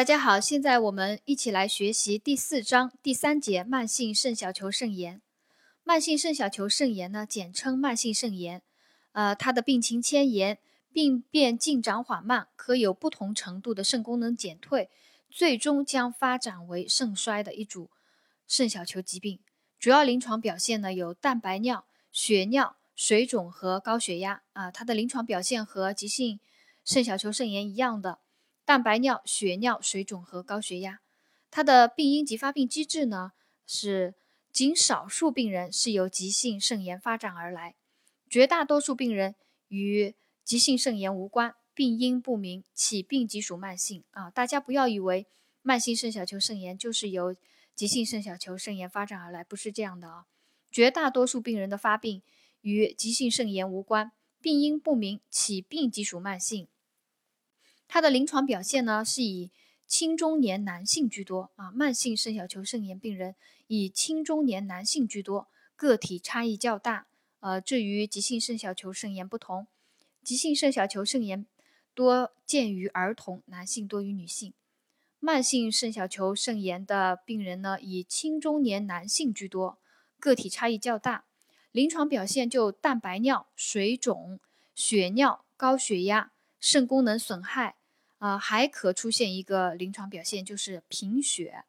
大家好，现在我们一起来学习第四章第三节慢性肾小球肾炎。慢性肾小球肾炎呢，简称慢性肾炎。呃，它的病情迁延、病变进展缓慢，可有不同程度的肾功能减退，最终将发展为肾衰的一组肾小球疾病。主要临床表现呢有蛋白尿、血尿、水肿和高血压。啊，它的临床表现和急性肾小球肾炎一样的。蛋白尿、血尿、水肿和高血压，它的病因及发病机制呢是仅少数病人是由急性肾炎发展而来，绝大多数病人与急性肾炎无关，病因不明，起病即属慢性啊！大家不要以为慢性肾小球肾炎就是由急性肾小球肾炎发展而来，不是这样的啊！绝大多数病人的发病与急性肾炎无关，病因不明，起病即属慢性。它的临床表现呢，是以青中年男性居多啊。慢性肾小球肾炎病人以青中年男性居多，个体差异较大。呃，这与急性肾小球肾炎不同。急性肾小球肾炎多见于儿童，男性多于女性。慢性肾小球肾炎的病人呢，以青中年男性居多，个体差异较大。临床表现就蛋白尿、水肿、血尿、高血压、肾功能损害。啊，还可出现一个临床表现，就是贫血，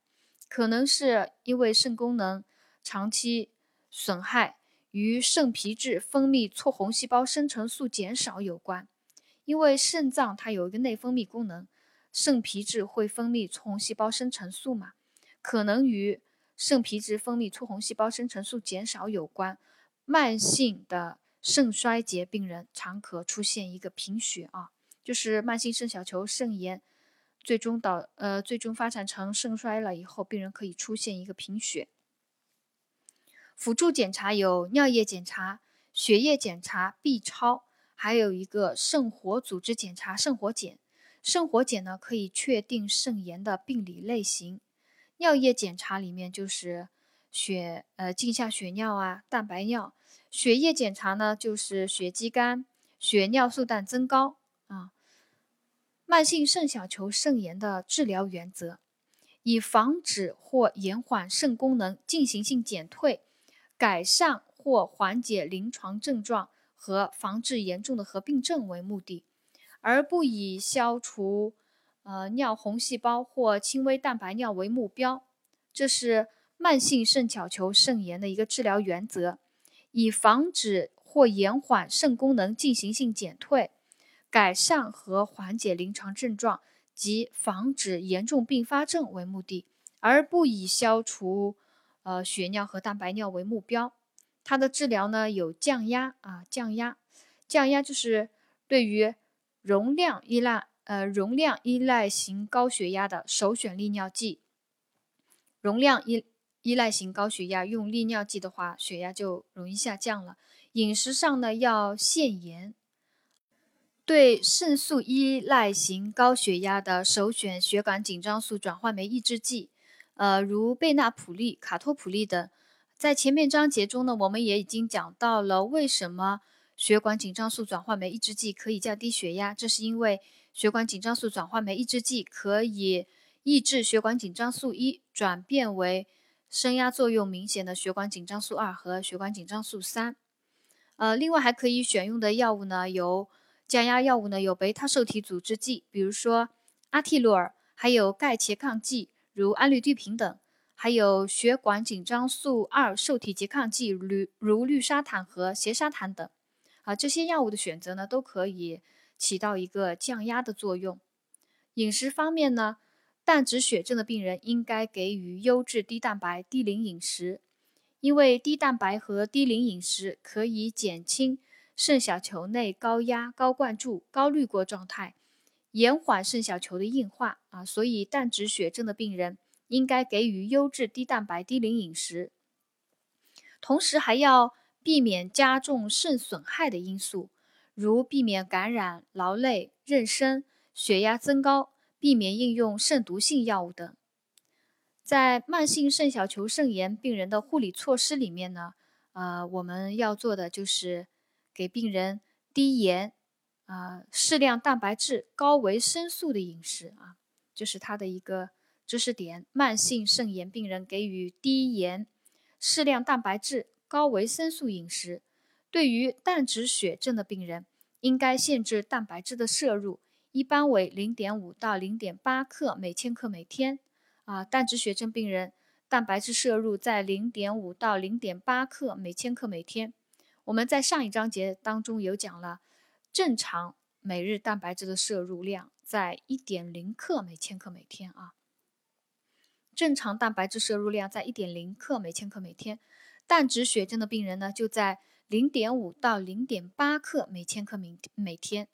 可能是因为肾功能长期损害与肾皮质分泌促红细胞生成素减少有关。因为肾脏它有一个内分泌功能，肾皮质会分泌促红细胞生成素嘛，可能与肾皮质分泌促红细胞生成素减少有关。慢性的肾衰竭病人常可出现一个贫血啊。就是慢性肾小球肾炎，最终导呃最终发展成肾衰了以后，病人可以出现一个贫血。辅助检查有尿液检查、血液检查、B 超，还有一个肾活组织检查肾活检。肾活检呢可以确定肾炎的病理类型。尿液检查里面就是血呃镜下血尿啊、蛋白尿。血液检查呢就是血肌酐、血尿素氮增高。慢性肾小球肾炎的治疗原则，以防止或延缓肾功能进行性减退，改善或缓解临床症状和防治严重的合并症为目的，而不以消除呃尿红细胞或轻微蛋白尿为目标。这是慢性肾小球肾炎的一个治疗原则，以防止或延缓肾功能进行性减退。改善和缓解临床症状及防止严重并发症为目的，而不以消除呃血尿和蛋白尿为目标。它的治疗呢有降压啊，降压，降压就是对于容量依赖呃容量依赖型高血压的首选利尿剂。容量依依赖型高血压用利尿剂的话，血压就容易下降了。饮食上呢要限盐。对肾素依赖型高血压的首选血管紧张素转换酶抑制剂，呃，如贝那普利、卡托普利等。在前面章节中呢，我们也已经讲到了为什么血管紧张素转换酶抑制剂可以降低血压，这是因为血管紧张素转换酶抑制剂可以抑制血管紧张素一转变为升压作用明显的血管紧张素二和血管紧张素三。呃，另外还可以选用的药物呢有。降压药物呢有贝塔受体阻滞剂，比如说阿替洛尔，还有钙拮抗剂，如氨氯地平等，还有血管紧张素二受体拮抗剂，如如氯沙坦和缬沙坦等。啊，这些药物的选择呢都可以起到一个降压的作用。饮食方面呢，淡脂血症的病人应该给予优质低蛋白低磷饮食，因为低蛋白和低磷饮食可以减轻。肾小球内高压、高灌注、高滤过状态，延缓肾小球的硬化啊，所以淡脂血症的病人应该给予优质低蛋白低磷饮食，同时还要避免加重肾损害的因素，如避免感染、劳累、妊娠、血压增高，避免应用肾毒性药物等。在慢性肾小球肾炎病人的护理措施里面呢，呃，我们要做的就是。给病人低盐，啊，适量蛋白质、高维生素的饮食啊，就是它的一个知识点。慢性肾炎病人给予低盐、适量蛋白质、高维生素饮食。对于淡脂血症的病人，应该限制蛋白质的摄入，一般为零点五到零点八克每千克每天。啊，淡脂血症病人蛋白质摄入在零点五到零点八克每千克每天。我们在上一章节当中有讲了，正常每日蛋白质的摄入量在一点零克每千克每天啊。正常蛋白质摄入量在一点零克每千克每天，但脂血症的病人呢就在零点五到零点八克每千克每每天。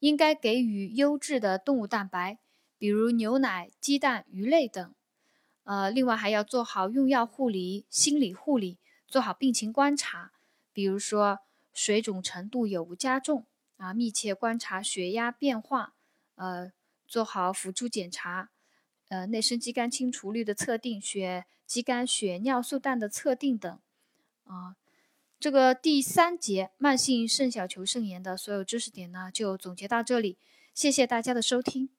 应该给予优质的动物蛋白，比如牛奶、鸡蛋、鱼类等。呃，另外还要做好用药护理、心理护理，做好病情观察。比如说水肿程度有无加重啊？密切观察血压变化，呃，做好辅助检查，呃，内生肌酐清除率的测定、血肌酐、血尿素氮的测定等。啊，这个第三节慢性肾小球肾炎的所有知识点呢，就总结到这里。谢谢大家的收听。